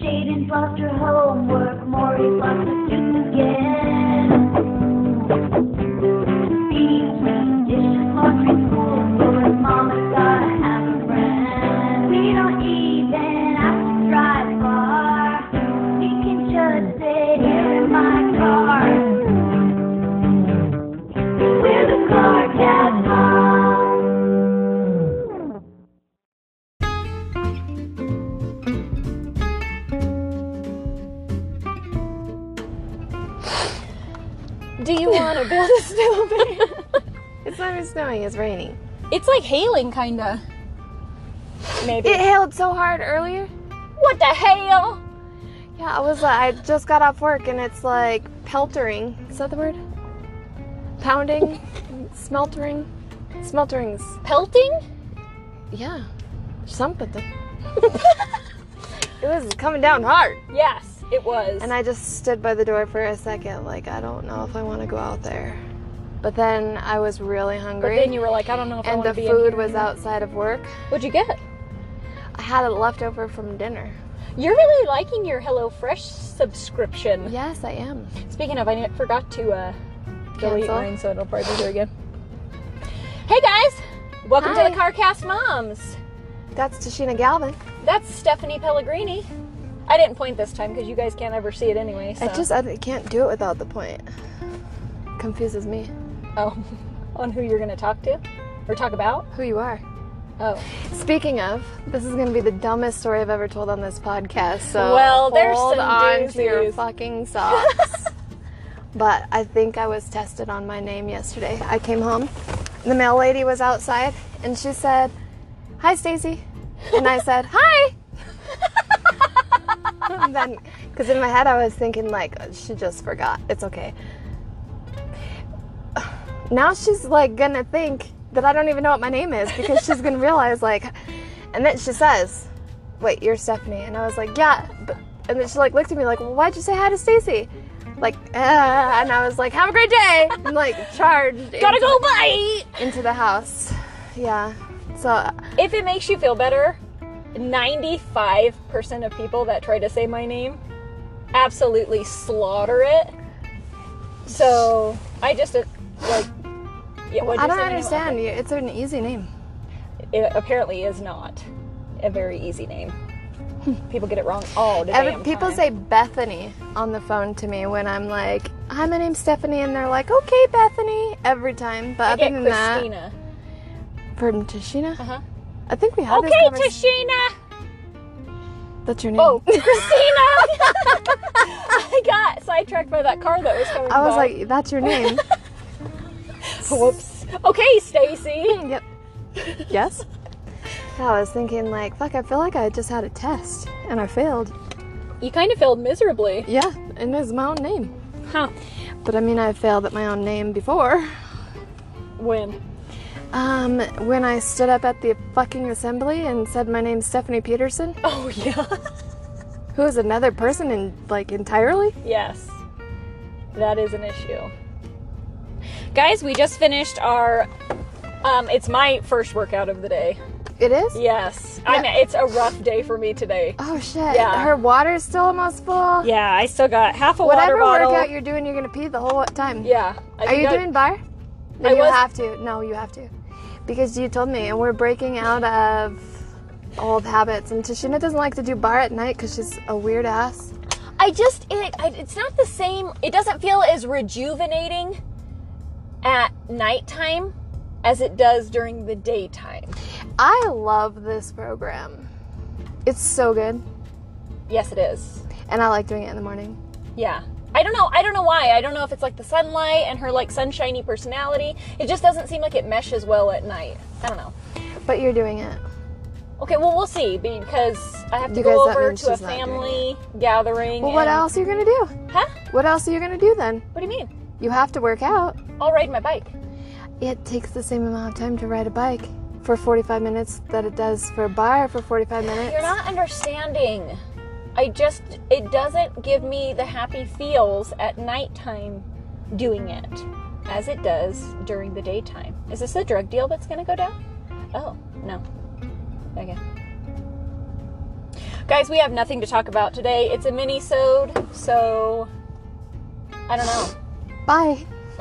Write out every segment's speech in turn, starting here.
Jaden's lost her homework. Lost a tooth again. Not even it's raining. it's like hailing, kinda. Maybe. It hailed so hard earlier. what the hell? Yeah, I was. Uh, I just got off work and it's like peltering. Is that the word? Pounding, smeltering, smelterings. Pelting? Yeah, something. it was coming down hard, Yes, it was. and I just stood by the door for a second, like I don't know if I want to go out there. But then I was really hungry. but then you were like, I don't know if I and the be food was outside of work. What'd you get? I had it left over from dinner. You're really liking your HelloFresh subscription. Yes, I am. Speaking of, I forgot to uh, delete Cancel? mine, so it'll probably do again. Hey guys, welcome Hi. to the CarCast Moms. That's Tashina Galvin. That's Stephanie Pellegrini. I didn't point this time because you guys can't ever see it anyway. So. I just I can't do it without the point. Confuses me. Oh, on who you're gonna talk to or talk about? Who you are. Oh, Speaking of, this is gonna be the dumbest story I've ever told on this podcast. So Well, there's hold some on to your fucking socks. but I think I was tested on my name yesterday. I came home, the mail lady was outside, and she said, "Hi, Stacy," and I said, "Hi." and then, because in my head I was thinking like she just forgot. It's okay. Now she's like gonna think that I don't even know what my name is because she's gonna realize like, and then she says, "Wait, you're Stephanie," and I was like, "Yeah," but and then she like looked at me like, "Well, why'd you say hi to Stacy?" Like, uh, and I was like, "Have a great day," and like charged gotta into, go bite. into the house. Yeah. So If it makes you feel better, 95% of people that try to say my name absolutely slaughter it. So I just uh, like, yeah. I don't name understand. It's an easy name. It apparently is not a very easy name. People get it wrong all the Every, people time. say Bethany on the phone to me when I'm like, "Hi, my name's Stephanie," and they're like, "Okay, Bethany," every time. But I other than that, Christina. from Tashina, Uh huh. I think we had this Okay, conversation. Tashina. That's your name. Oh, Christina! I got sidetracked by that car that was coming I was by. like, "That's your name." whoops. Okay, Stacy. yep. Yes. I was thinking like, "Fuck!" I feel like I just had a test and I failed. You kind of failed miserably. Yeah, and it's my own name. Huh. But I mean, I failed at my own name before. When? Um, when I stood up at the fucking assembly and said my name's Stephanie Peterson, Oh, yeah. who is another person in like entirely. yes. That is an issue. Guys, we just finished our. Um, it's my first workout of the day. It is. Yes. I know, it's a rough day for me today. Oh shit! Yeah. Her water's still almost full. Yeah, I still got half a Whatever water bottle. Whatever workout you're doing, you're gonna pee the whole time. yeah. I Are you I- doing barre? No, I you was- have to. No, you have to, because you told me, and we're breaking out of old habits. And Tashina doesn't like to do barre at night because she's a weird ass. I just it, it's not the same. It doesn't feel as rejuvenating at nighttime as it does during the daytime. I love this program. It's so good, Yes, it is. and I like doing it in the morning. Yeah. I don't know. I don't know why. I don't know if it's like the sunlight and her like sunshiny personality. It just doesn't seem like it meshes well at night. I don't know. But you're doing it. Okay, well we'll see because I have to You go guys, over to a she's not doing family gathering. Well, what else are you gonna do? Huh? What else are you gonna do then? What do you mean? You have to work out. I'll ride my bike. It takes the same amount of time to ride a bike for 45 minutes that it does for a barre for 45 minutes. You're not understanding. I just, it doesn't give me the happy feels at nighttime doing it as it does during the daytime. Is this a drug deal that's going to go down? Oh, no. Okay. Guys, we have nothing to talk about today. It's a mini-sode, so I don't know. Bye.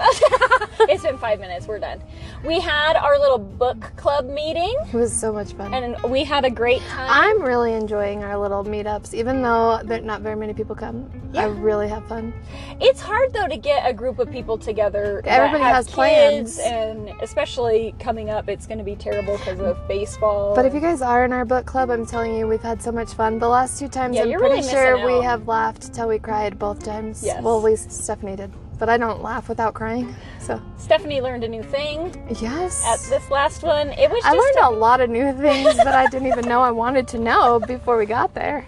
it's been five minutes. We're done. We had our little book club meeting, It was so much fun. and we had a great time. I'm really enjoying our little meetups, even though there not very many people come. I really have fun. It's hard though to get a group of people together. Everybody has plans. and especially coming up, it's going to be terrible because of baseball. But if you guys are in our book club, I'm telling you, we've had so much fun. The last two times, Yeah, I'm pretty really sure we have laughed till we cried both times. Yes. Well, at least Stephanie did. But I don't laugh without crying. So, Stephanie learned a new thing yes. at this last one. It was I learned a lot of new things that I didn't even know I wanted to know before we got there.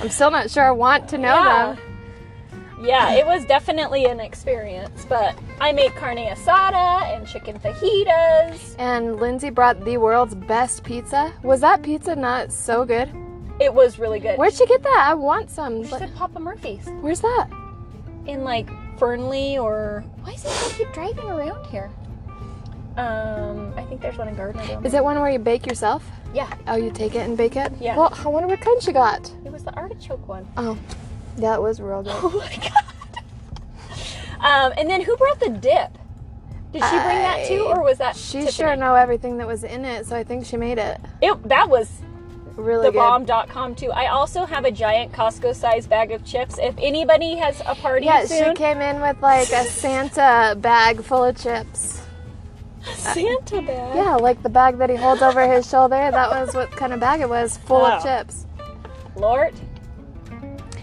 I'm still not sure I want to know yeah. them. Yeah, it was definitely an experience. But I made carne asada and chicken fajitas. And Lindsay brought the world's best pizza. Was that pizza not so good? It was really good. Where'd she get that? I want some. She but- said Papa Murphy's Where's that? in like Fernley or why is it keep driving around here? Um, I think there's one in Gardnerville. Is it one where you bake yourself? Yeah, Oh, you take it and bake it? Yeah. Well, I wonder what kind she got. it was the artichoke one. Oh, yeah, it was real good. Oh my god. Um, and then who brought the dip? Did she bring that too, or was that She Tiffany? sure know everything that was in it, so I think she made it It, that was really good. thebomb.com too. I also have a giant Costco size bag of chips. If anybody has a party Yeah, soon, she came in with like a Santa bag full of chips. Santa bag. Yeah, like the bag that he holds over his shoulder. That was what kind of bag it was, full of Oh. chips. Lord.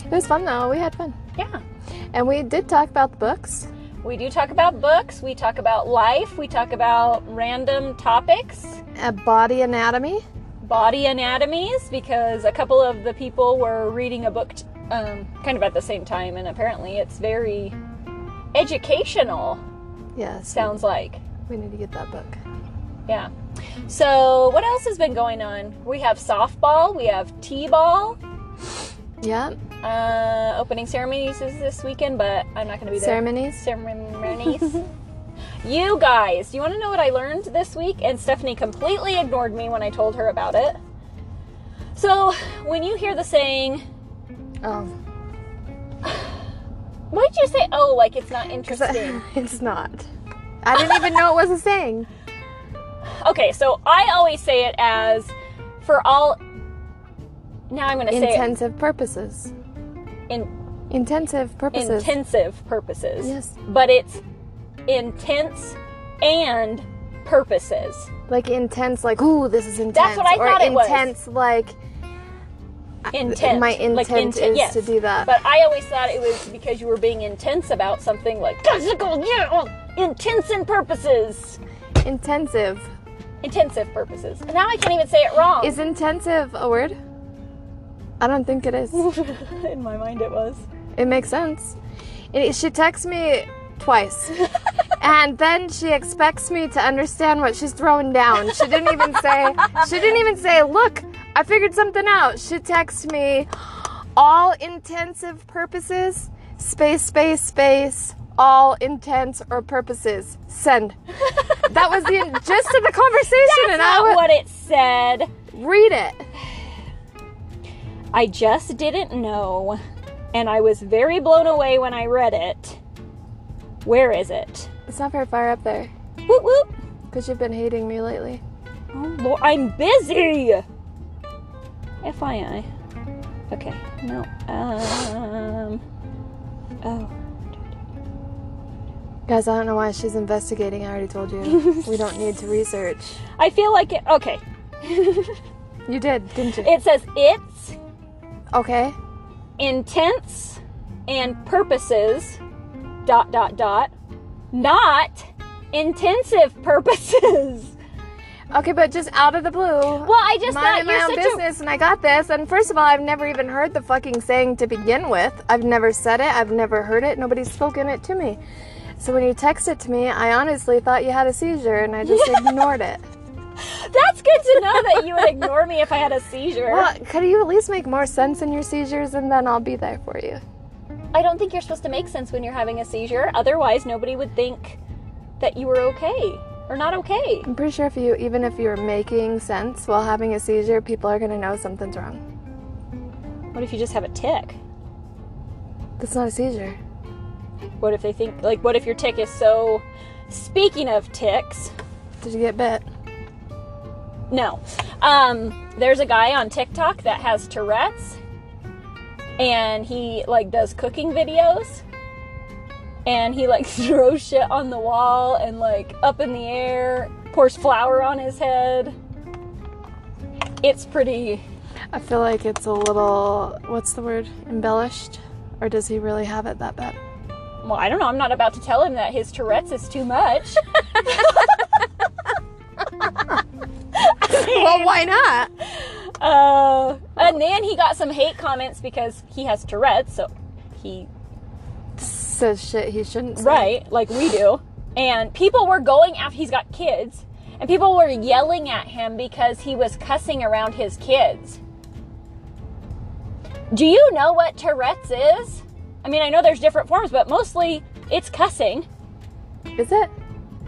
It was fun though. We had fun, Yeah. and we did talk about the books. We do talk about books. We talk about life. We talk about random topics. A body anatomy. Body anatomies because a couple of the people were reading a book t- um, kind of at the same time and apparently it's very educational Yeah, sounds like. We need to get that book. yeah. So what else has been going on? We have softball we have t-ball. Yeah, uh, opening ceremonies is this weekend but i'm not going to be there. Ceremonies. ceremonies you guys you want to know what i learned this week and stephanie completely ignored me when i told her about it so when you hear the saying Oh, Why'd you say oh like it's not interesting? it's not. I didn't even know it was a saying. okay, so I always say it as for all now I'm gonna say Intensive purposes. in Intensive purposes. intensive purposes. Yes. But it's intense and purposes. Like intense, like ooh, this is intense. That's what I or thought it was. intense, like Intent. my like intent inten- is yes. to do that. But I always thought it was because you were being intense about something like physical, yeah, oh, intense and purposes. intensive. Intensive purposes. And now I can't even say it wrong. Is intensive a word? I don't think it is. in my mind it was. It makes sense. It, she texts me twice. and then she expects me to understand what she's throwing down. She didn't even say, she didn't even say, look, I figured something out. She texts me, all intensive purposes, space, space, space, all intents or purposes. Send. That was the gist of the conversation, and I Not would what it said. read it. I just didn't know, and I was very blown away when I read it. Where is it? It's not very far up there, Whoop whoop. because you've been hating me lately. Oh Lord, I'm busy. FYI. Okay. No. Um. Oh. Guys, I don't know why she's investigating. I already told you. we don't need to research. I feel like it. Okay. You did, didn't you? It says it's Okay. intents and purposes. Dot dot dot. Not intensive purposes. Okay, but just out of the blue. Well, I just thought minding my you're own such a business, and I got this. And first of all, I've never even heard the fucking saying to begin with. I've never said it. I've never heard it. Nobody's spoken it to me. So when you text it to me, I honestly thought you had a seizure, and I just ignored it. That's good to know that you would ignore me if I had a seizure. Well, could you at least make more sense in your seizures, and then I'll be there for you. I don't think you're supposed to make sense when you're having a seizure. Otherwise, nobody would think that you were okay or not okay. I'm pretty sure if you, even if you're making sense while having a seizure, people are gonna know something's wrong. What if you just have a tick? That's not a seizure. What if they think, like, what if your tick is so. Speaking of ticks, Did you get bit? no. Um, there's a guy on TikTok that has Tourette's and he, like, does cooking videos and he, like, throws shit on the wall and, like, up in the air, pours flour on his head. It's pretty. I feel like it's a little, what's the word? Embellished? Or does he really have it that bad? Well, I don't know. I'm not about to tell him that his Tourette's is too much. well, why not? Uh, Uh, and then he got some hate comments because he has Tourette's, so he Says shit he shouldn't say. right like we do. And people were going after he's got kids, and people were yelling at him because he was cussing around his kids. Do you know what Tourette's is? I mean, I know there's different forms, but mostly it's cussing. Is it?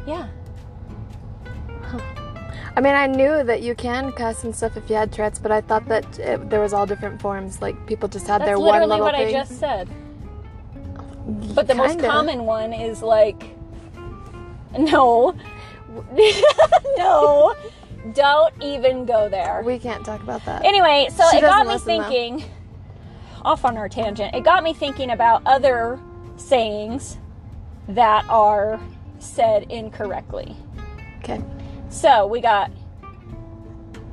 Yeah. I mean, I knew that you can cuss and stuff if you had Tourette's, but I thought that it, there was all different forms. Like people just had That's their one literally little what thing. I just said. But the most Kinda. common one is like, no, no, don't even go there. We can't talk about that. Anyway, so She it got me listen, though. thinking, off on our tangent, it got me thinking about other sayings that are said incorrectly. Okay. So we got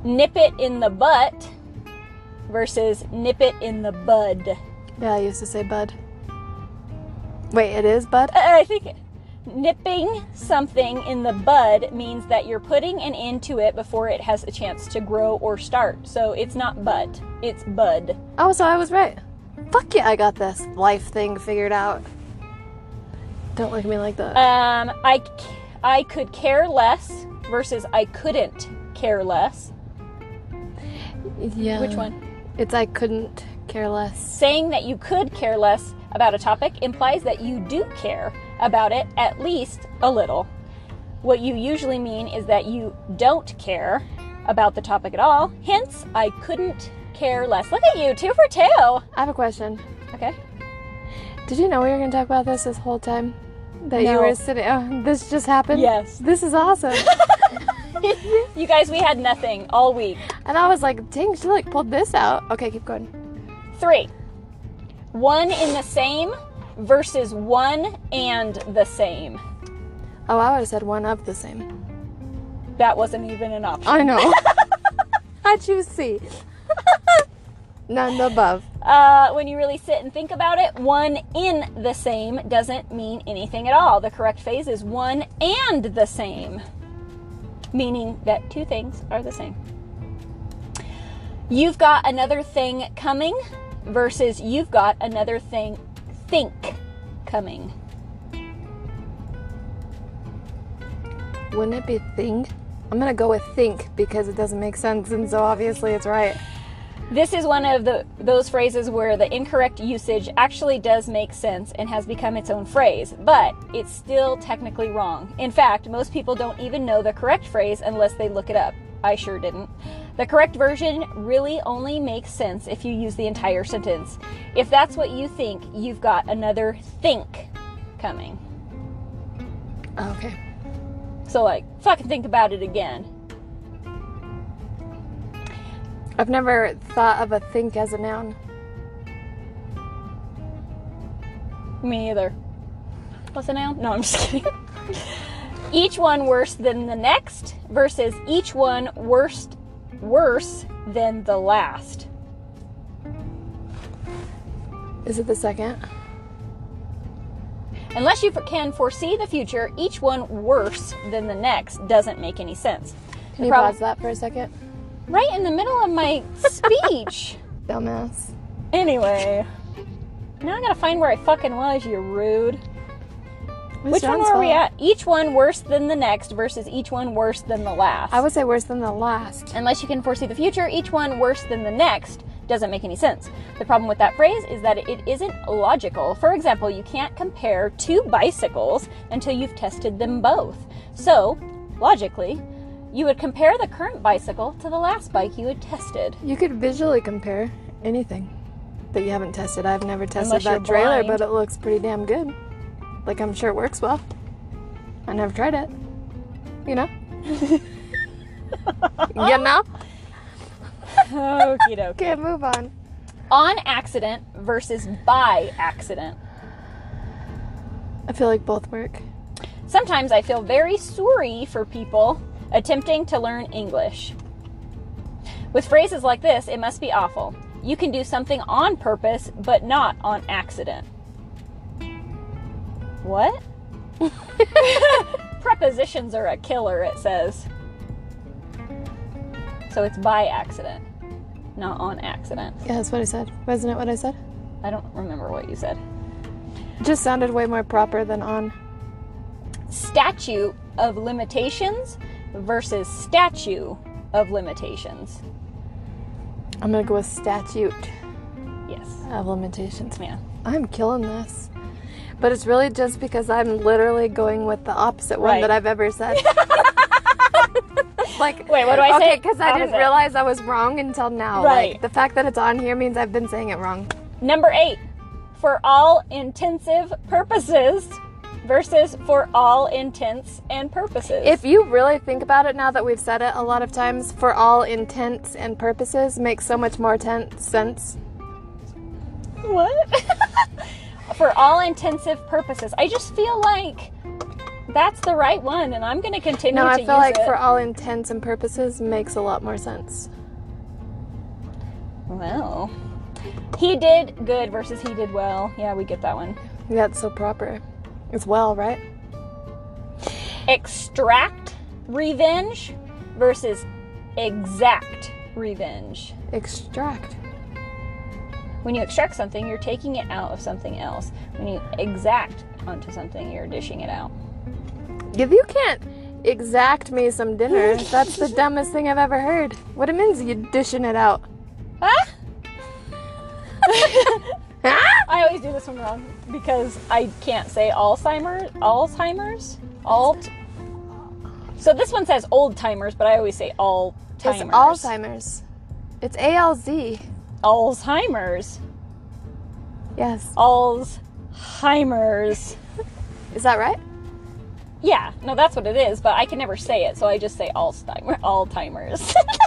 nip it in the butt versus nip it in the bud. Yeah, I used to say bud. Wait, it is bud? I think nipping something in the bud means that you're putting an end to it before it has a chance to grow or start. So it's not butt, it's bud. Oh, so I was right. Fuck yeah, I got this life thing figured out. Don't look at me like that. Um, I, I could care less versus I couldn't care less. yeah. Which one? It's I couldn't care less. Saying that you could care less about a topic implies that you do care about it at least a little. What you usually mean is that you don't care about the topic at all. Hence, I couldn't care less. Look at you, two for two. I have a question. Okay. Did you know we were going to talk about this this whole time? That you were sitting. Oh, this just happened? Yes. This is awesome. You guys, we had nothing all week. and I was like, dang, she like pulled this out. Okay, keep going. Three. One in the same versus one and the same. Oh, I would have said one of the same. That wasn't even an option. I know. How'd you see? None above. Uh, when you really sit and think about it, one in the same doesn't mean anything at all. The correct phrase is one and the same, meaning that two things are the same. You've got another thing coming versus you've got another thing think coming. Wouldn't it be think? I'm gonna go with think because it doesn't make sense, and so obviously it's right. This is one of the those phrases where the incorrect usage actually does make sense and has become its own phrase, but it's still technically wrong. In fact, most people don't even know the correct phrase unless they look it up. I sure didn't. The correct version really only makes sense if you use the entire sentence. If that's what you think, you've got another think coming. Okay. So like, fucking think about it again. I've never thought of a think as a noun. Me either. What's a noun? No, I'm just kidding. each one worse than the next versus each one worst worse than the last. Is it the second? Unless you can foresee the future, each one worse than the next doesn't make any sense. Can you prob- pause that for a second? Right in the middle of my speech. Dumbass. anyway, now I gotta find where I fucking was, you rude. Which one John's were we at? Each one worse than the next versus each one worse than the last. I would say worse than the last. Unless you can foresee the future, each one worse than the next doesn't make any sense. The problem with that phrase is that it isn't logical. For example, you can't compare two bicycles until you've tested them both. So, logically, you would compare the current bicycle to the last bike you had tested. You could visually compare anything. that you haven't tested. I've never tested Unless that trailer, blind. but it looks pretty damn good. Like I'm sure it works well. I never tried it. You know? you know? Okie dokie. Okay, move on. On accident versus by accident. I feel like both work. Sometimes I feel very sorry for people attempting to learn English. With phrases like this, it must be awful. You can do something on purpose, but not on accident. What? Prepositions are a killer, it says. So it's by accident, not on accident. Yeah, that's what I said. Wasn't it what I said? I don't remember what you said. It just sounded way more proper than on. statute of limitations versus statue of limitations. I'm gonna go with statute Yes. of limitations. Yeah. I'm killing this. But it's really just because I'm literally going with the opposite one Right. that I've ever said. like, Wait, what do I say? okay, because I didn't realize I was wrong until now. Right. Like, the fact that it's on here means I've been saying it wrong. Number eight, for all intensive purposes versus for all intents and purposes. If you really think about it now that we've said it a lot of times, for all intents and purposes makes so much more ten- sense. what? for all intensive purposes. I just feel like that's the right one, and I'm going to continue No, to I feel like it. for all intents and purposes makes a lot more sense. well, he did good versus he did well. Yeah, we get that one. That's so proper. It's well, right? extract revenge versus exact revenge. Extract. When you extract something, you're taking it out of something else. When you exact onto something, you're dishing it out. If you can't exact me some dinner, that's the dumbest thing I've ever heard. What it means you dishing it out. Ah! Ah! I always do this one wrong because I can't say Alzheimer's. Alzheimer's? Alt. So this one says old timers, but I always say all It's. Alzheimer's. It's ALZ. Alzheimer's. Yes. Alzheimer's. Is that right? Yeah, no, that's what it is, but I can never say it, so I just say Alzheimer, all timers.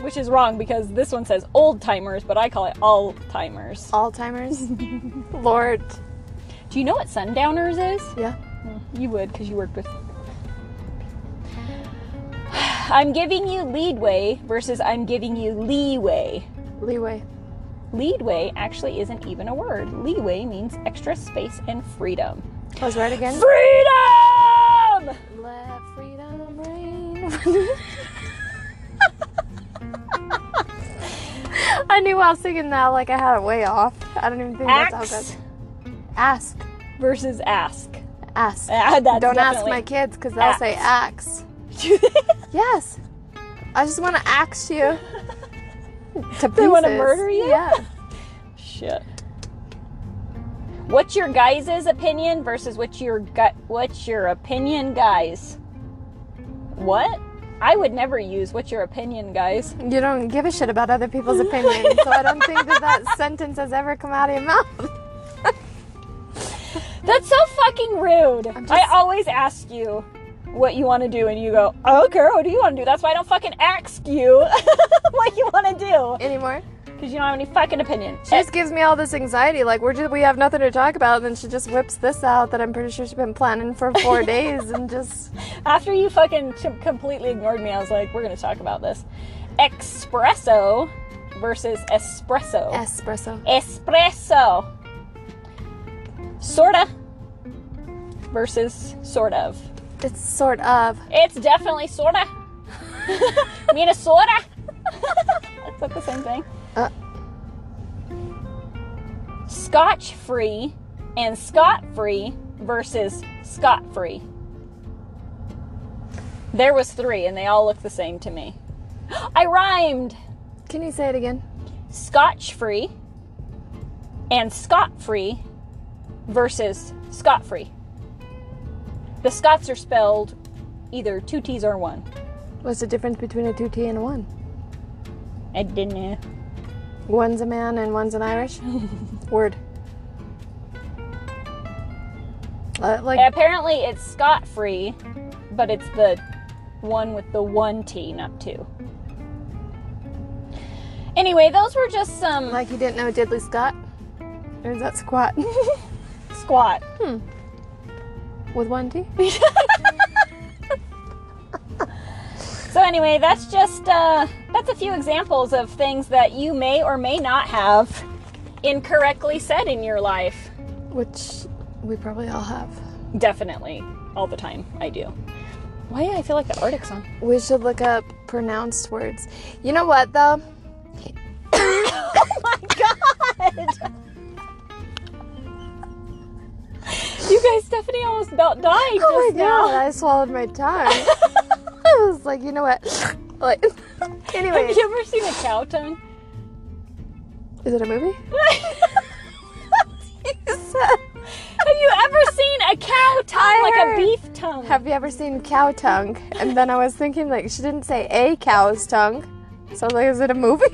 Which is wrong because this one says old timers, but I call it all timers. All timers? Lord. Do you know what sundowners is? Yeah. Mm, you would because you worked with. I'm giving you leadway versus I'm giving you leeway. Leeway. Leadway actually isn't even a word. Leeway means extra space and freedom. I was right again. Freedom! Let freedom reign. I knew I was singing that like I had it way off. I don't even think that's how goes. Ask. versus ask. Ask. Uh, that's Don't ask my kids because they'll say axe. Yes. I just want to axe you. To They wanna murder you? Yeah. Shit. What's your guys' opinion versus what's your gut? What's your opinion, guys? What? I would never use "What's your opinion, guys?" You don't give a shit about other people's opinions, so I don't think that that sentence has ever come out of your mouth. That's so fucking rude. just- I always ask you what you want to do, and you go, "I don't care. What do you want to do?" That's why I don't fucking ask you what you want to do Anymore. Because you don't have any fucking opinion. She just gives me all this anxiety. Like we're just we have nothing to talk about, and then she just whips this out that I'm pretty sure she's been planning for four days, and just After you fucking completely ignored me, I was like, we're to talk about this. Espresso versus espresso. espresso. espresso. Sorta versus sort of. It's sort of. It's definitely sorta. Mean a sorta. Is that the same thing? Uh. Scotch free and scot free versus scot free. There was three, and they all look the same to me. I rhymed. Can you say it again? Scotch free and scot free versus scot free. The Scots are spelled either two T's or one. What's the difference between a two T and a one? I didn't know. One's a man and one's an Irish. Word. Uh, like Apparently, it's scot free, but it's the one with the one T, not two. Anyway, those were just some like you didn't know Diddley Scott, or is that squat squat. Hmm. With one T? So anyway, that's just uh, that's a few examples of things that you may or may not have incorrectly said in your life. Which we probably all have. Definitely, all the time. I do. Why do I feel like the Arctic song? We should look up pronounced words. You know what though? oh my god! you guys, Stephanie almost about died just Oh my god! now. I swallowed my tongue. Like, you know what? Like, anyway, Have you ever seen a cow tongue? is it a movie? Have you ever seen a cow tongue like a beef tongue? Have you ever seen cow tongue? And then I was thinking, like, she didn't say a cow's tongue. So I was like, is it a movie?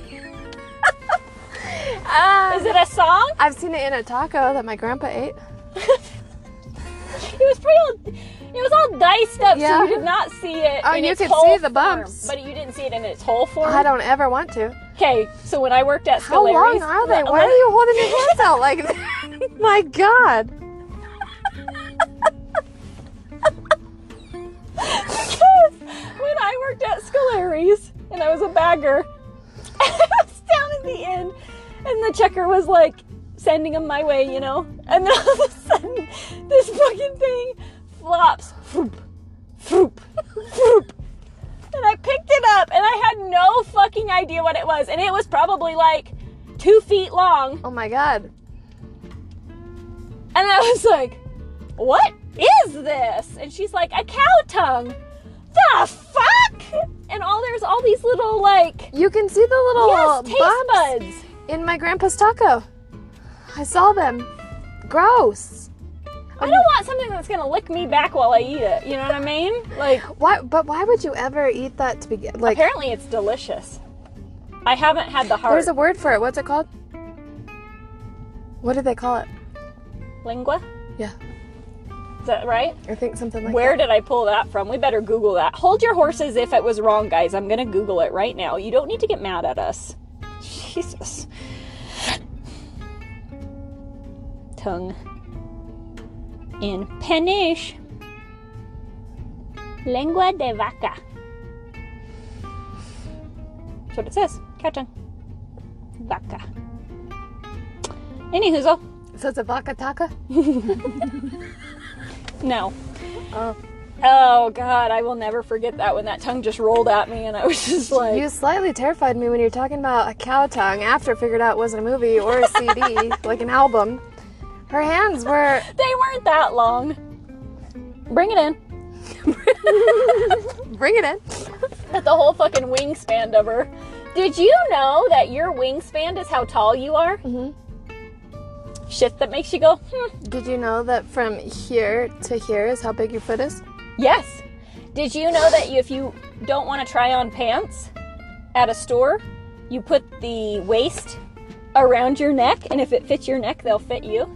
Ah, Is it a song? I've seen it in a taco that my grandpa ate. It was all diced up, Yeah. so you did not see it. Oh, you its could see the form, bumps. but you didn't see it in its whole form. I don't ever want to. Okay, so when I worked at How long are they? Why are you holding your hands out like that? my god. because when I worked at Scolari's and I was a bagger, I was down at the end, and the checker was like sending them my way, you know, and then all of a sudden this fucking thing flops, floop, floop, floop. And I picked it up and I had no fucking idea what it was. And it was probably like two feet long. Oh my god. And I was like, what is this? And she's like, a cow tongue. The fuck? And all there's all these little like You can see the little yes, taste buds. in my grandpa's taco. I saw them. Gross. I don't want something that's gonna lick me back while I eat it. You know what I mean? Like Why? But why would you ever eat that to begin? Like, apparently it's delicious. I haven't had the heart there's a word for it. What's it called? What do they call it? lingua. Yeah, Is that right? I think something like Where that. did I pull that from? We better Google that. Hold your horses if it was wrong, guys. I'm gonna Google it right now. You don't need to get mad at us. Jesus. Tongue. In Spanish. Lengua de vaca. That's what it says. Cow tongue. Vaca. Anywho, So it's a vaca taca. no. Oh. Oh god, I will never forget that when that tongue just rolled at me and I was just like You slightly terrified me when you're talking about a cow tongue after I figured out it wasn't a movie or a CD, like an album. Her hands were. they weren't that long. Bring it in. Bring it in. At the whole fucking wingspan of her. Did you know that your wingspan is how tall you are? Mhm. Shit that makes you go, hmm. Did you know that from here to here is how big your foot is? Yes. Did you know that you, if you don't want to try on pants at a store, you put the waist around your neck, and if it fits your neck, they'll fit you?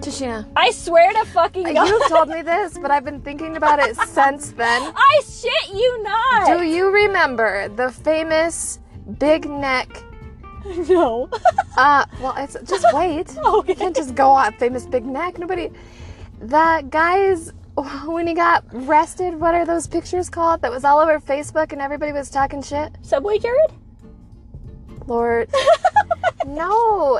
Tashina, I swear to fucking God. you've told me this, but I've been thinking about it since then. I shit you not. Do you remember the famous big neck? No. Uh, well, it's just wait. Okay. You can't just go on famous big neck. Nobody. That guy's when he got arrested. What are those pictures called? That was all over Facebook and everybody was talking shit. Subway Jared? Lord, no,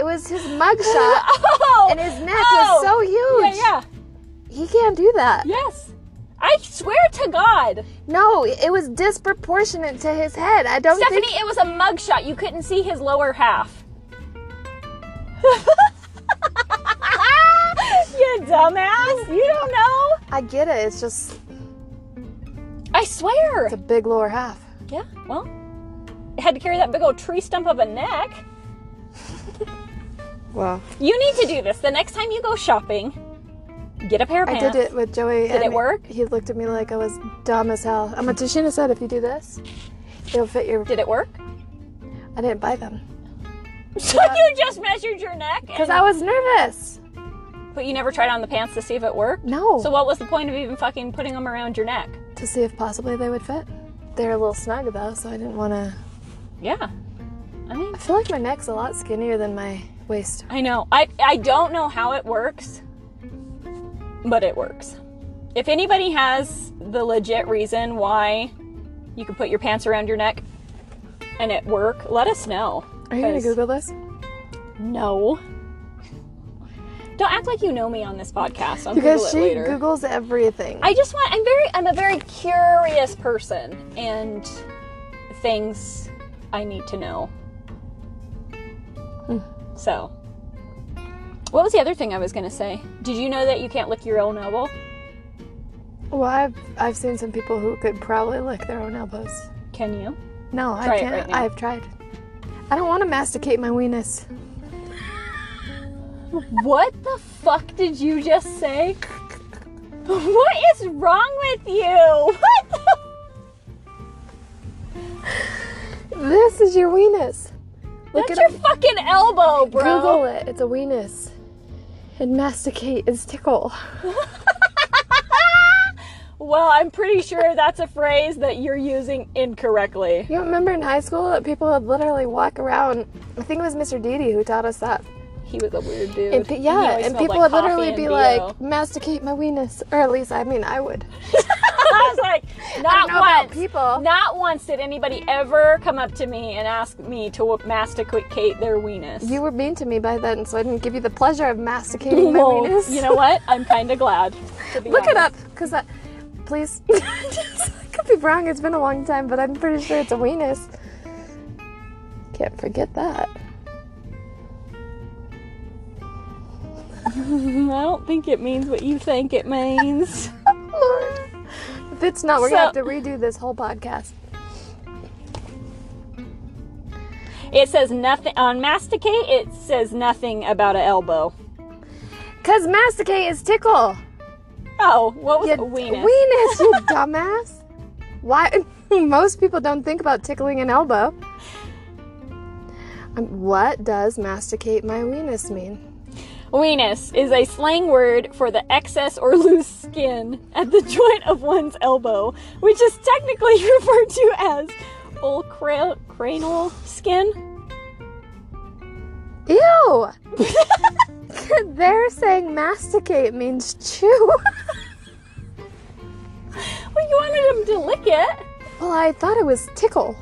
it was his mugshot, oh, and his neck oh, was so huge. Yeah, yeah. He can't do that. Yes. I swear to God. No, it was disproportionate to his head. I don't Stephanie, think. it was a mugshot. You couldn't see his lower half. you dumbass. You don't know. I get it. It's just I swear. it's a big lower half. Yeah, well, it had to carry that big old tree stump of a neck. Well, You need to do this. The next time you go shopping, get a pair of I pants. I did it with Joey. Did it work? He looked at me like I was dumb as hell. Um, Tashina said if you do this, it'll fit your. Did it work? I didn't buy them. So you just measured your neck? Because and- I was nervous. But you never tried on the pants to see if it worked? No. So what was the point of even fucking putting them around your neck? to see if possibly they would fit. They're a little snug though, so I didn't want to. Yeah. I mean, I feel like my neck's a lot skinnier than my waist. I know. I I don't know how it works, but it works. If anybody has the legit reason why you can put your pants around your neck and it work, let us know. Are you gonna Google this? No. Don't act like you know me on this podcast. I'll Because Google she it later. Googles everything. I just want I'm very I'm a very curious person and things I need to know. Hmm. So what was the other thing I was gonna say? Did you know that you can't lick your own elbow? well, I've I've seen some people who could probably lick their own elbows. Can you? No, Try I can't. right. I've tried. I don't want to masticate my weenus. What the fuck did you just say? What is wrong with you? What the This is your weenus. Look That's your fucking elbow, bro. Google it. It's a weenus. And masticate is tickle. Well, I'm pretty sure that's a phrase that you're using incorrectly. You remember in high school that people would literally walk around? I think it was Mr. Didi who taught us that. He was a weird dude. And yeah, and people like would literally be like, masticate my weenus. Or at least, I mean, I would. I was like, not once. people. Not once did anybody ever come up to me and ask me to masticate their weenus. You were mean to me by then, so I didn't give you the pleasure of masticating my Well, weenus. You know what? I'm kind of glad. to be Look it up, because that. Please. I could be wrong, it's been a long time, but I'm pretty sure it's a weenus. Can't forget that. I don't think it means what you think it means. If it's not, we're So- gonna have to redo this whole podcast. it says nothing on masticate. It says nothing about an elbow. Cause masticate is tickle. Oh, what was You a weenus? Weenus, you dumbass. Why? Most people don't think about tickling an elbow. Um, what does masticate my weenus mean? Weenus is a slang word for the excess or loose skin at the joint of one's elbow, which is technically referred to as olecranal skin. Ew! They're saying masticate means chew. Well, you wanted him to lick it. well, I thought it was tickle.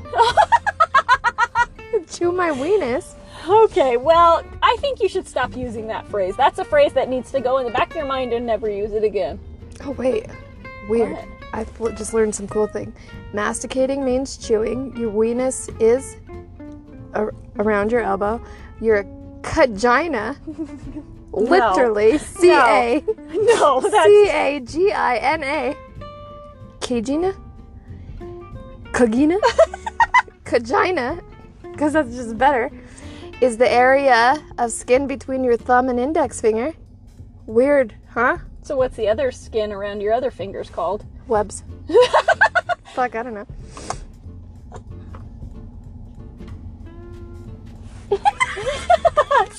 chew my weenus. Okay, well, I think you should stop using that phrase. That's a phrase that needs to go in the back of your mind and never use it again. Oh wait, weird. What? I've just learned some cool thing. Masticating means chewing. Your weenus is ar- around your elbow. Your vagina, literally C A No, C A G I N A. C A G I N A, Cagina? Kagina, Kagina, because that's just better. Is the area of skin between your thumb and index finger. Weird, huh? so. What's the other skin around your other fingers called? Webs. Fuck, I don't know.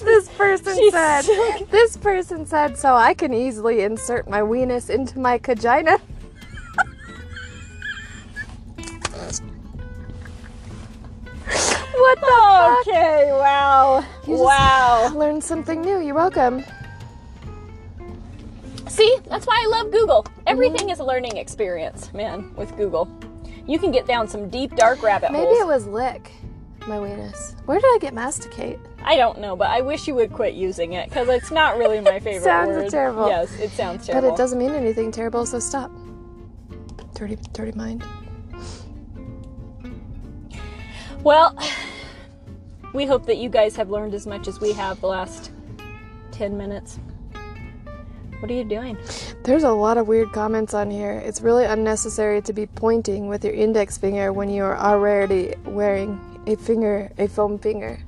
this person She's said. so- This person said so I can easily insert my weenus into my vagina. what the fuck? Okay, wow, You just wow. Learned something new. You're welcome. See, that's why I love Google. Everything mm-hmm. is a learning experience, man. With Google, you can get down some deep, dark rabbit Maybe holes. it was lick my weenus. Where did I get masticate? I don't know, but I wish you would quit using it because it's not really my favorite Sounds word. terrible. Yes, it sounds terrible. But terrible. it doesn't mean anything terrible, so stop. Dirty, dirty mind. Well, we hope that you guys have learned as much as we have the last 10 minutes. What are you doing? There's a lot of weird comments on here. It's really unnecessary to be pointing with your index finger when you are already wearing a finger, a foam finger.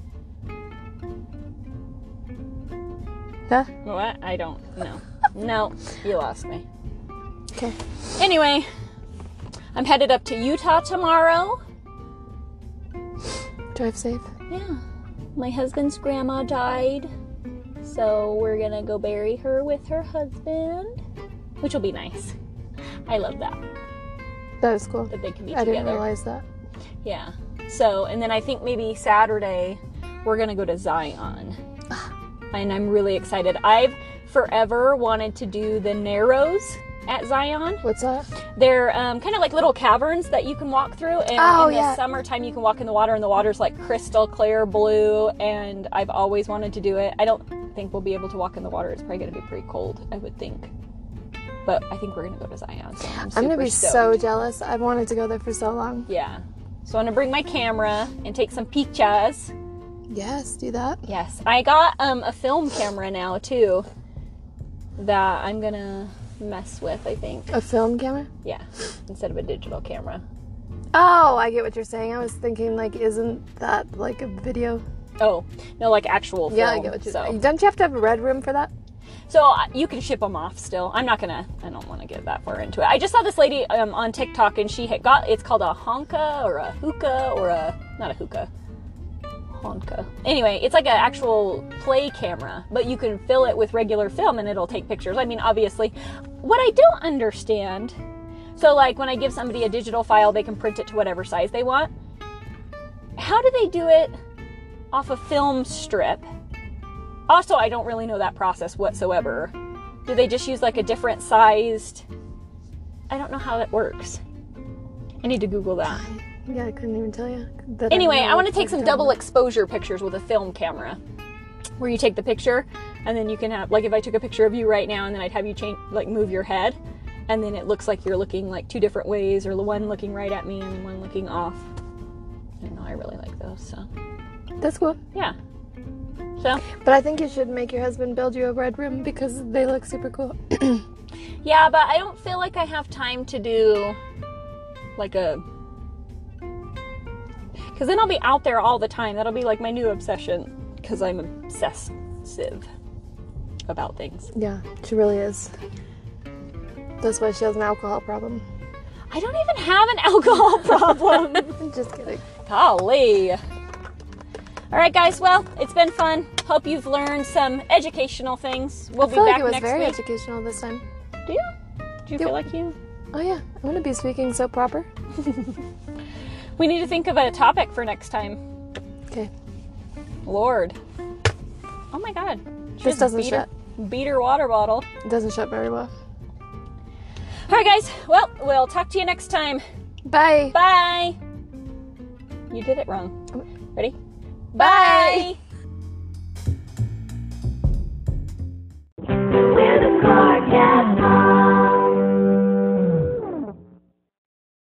Huh? What? I don't know. no, you lost me. Okay. Anyway, I'm headed up to Utah tomorrow. Drive safe. Yeah. my husband's grandma died. So we're gonna go bury her with her husband, which will be nice. I love that That was cool. that they can be I didn't realize that. Yeah. So, and then I think maybe Saturday we're gonna go to Zion, ah. and I'm really excited. I've forever wanted to do the Narrows at Zion. What's that? They're um, kind of like little caverns that you can walk through, and Oh, in the yeah. summertime you can walk in the water, and the water's like crystal clear blue. And I've always wanted to do it. I don't think we'll be able to walk in the water. It's probably gonna be pretty cold, I would think. But I think we're gonna go to Zion. So I'm, I'm gonna be stoked. so jealous. I've wanted to go there for so long. Yeah. So I'm gonna bring my camera and take some pictures. Yes, do that. Yes, I got um, a film camera now too. That I'm gonna mess with. I think. A film camera? Yeah, instead of a digital camera. Oh, I get what you're saying. I was thinking like, isn't that like a video? Oh no, like actual film. Yeah, I get what you're so. saying. Don't you have to have a red room for that? So uh, you can ship them off still. I'm not gonna. I don't want to get that far into it. I just saw this lady um, on TikTok, and she had got. It's called a honka or a hookah or a not a hookah. Honka. Anyway, it's like an actual play camera, but you can fill it with regular film and it'll take pictures. I mean, obviously, what I don't understand. So, like when I give somebody a digital file, they can print it to whatever size they want. How do they do it off a film strip? Also, I don't really know that process whatsoever. Do they just use like a different sized? I don't know how that works. I need to Google that. Yeah, I couldn't even tell you. That Anyway, I want to take some double exposure pictures with a film camera. Where you take the picture and then you can have like if I took a picture of you right now and then I'd have you change like move your head and then it looks like you're looking like two different ways or the one looking right at me and one looking off. I know, I really like those, so. That's cool. yeah. So But I think you should make your husband build you a red room because they look super cool. Yeah, but I don't feel like I have time to do like a. Because then I'll be out there all the time. That'll be like my new obsession. Because I'm obsessive about things. yeah, she really is. That's why she has an alcohol problem. I don't even have an alcohol problem. I'm just kidding. Golly. All right, guys. Well, it's been fun. Hope you've learned some educational things. We'll I be feel back like it was next very week. educational this time. Do you? Do you Yep. feel like you? Oh yeah, I'm gonna be speaking so proper. We need to think of a topic for next time. Okay. Lord. Oh my god. She this doesn't beat shut. Her, beat her water bottle. It doesn't shut very well. Alright, guys. Well, we'll talk to you next time. Bye. Bye. You did it wrong. Ready? Bye. Bye. We're the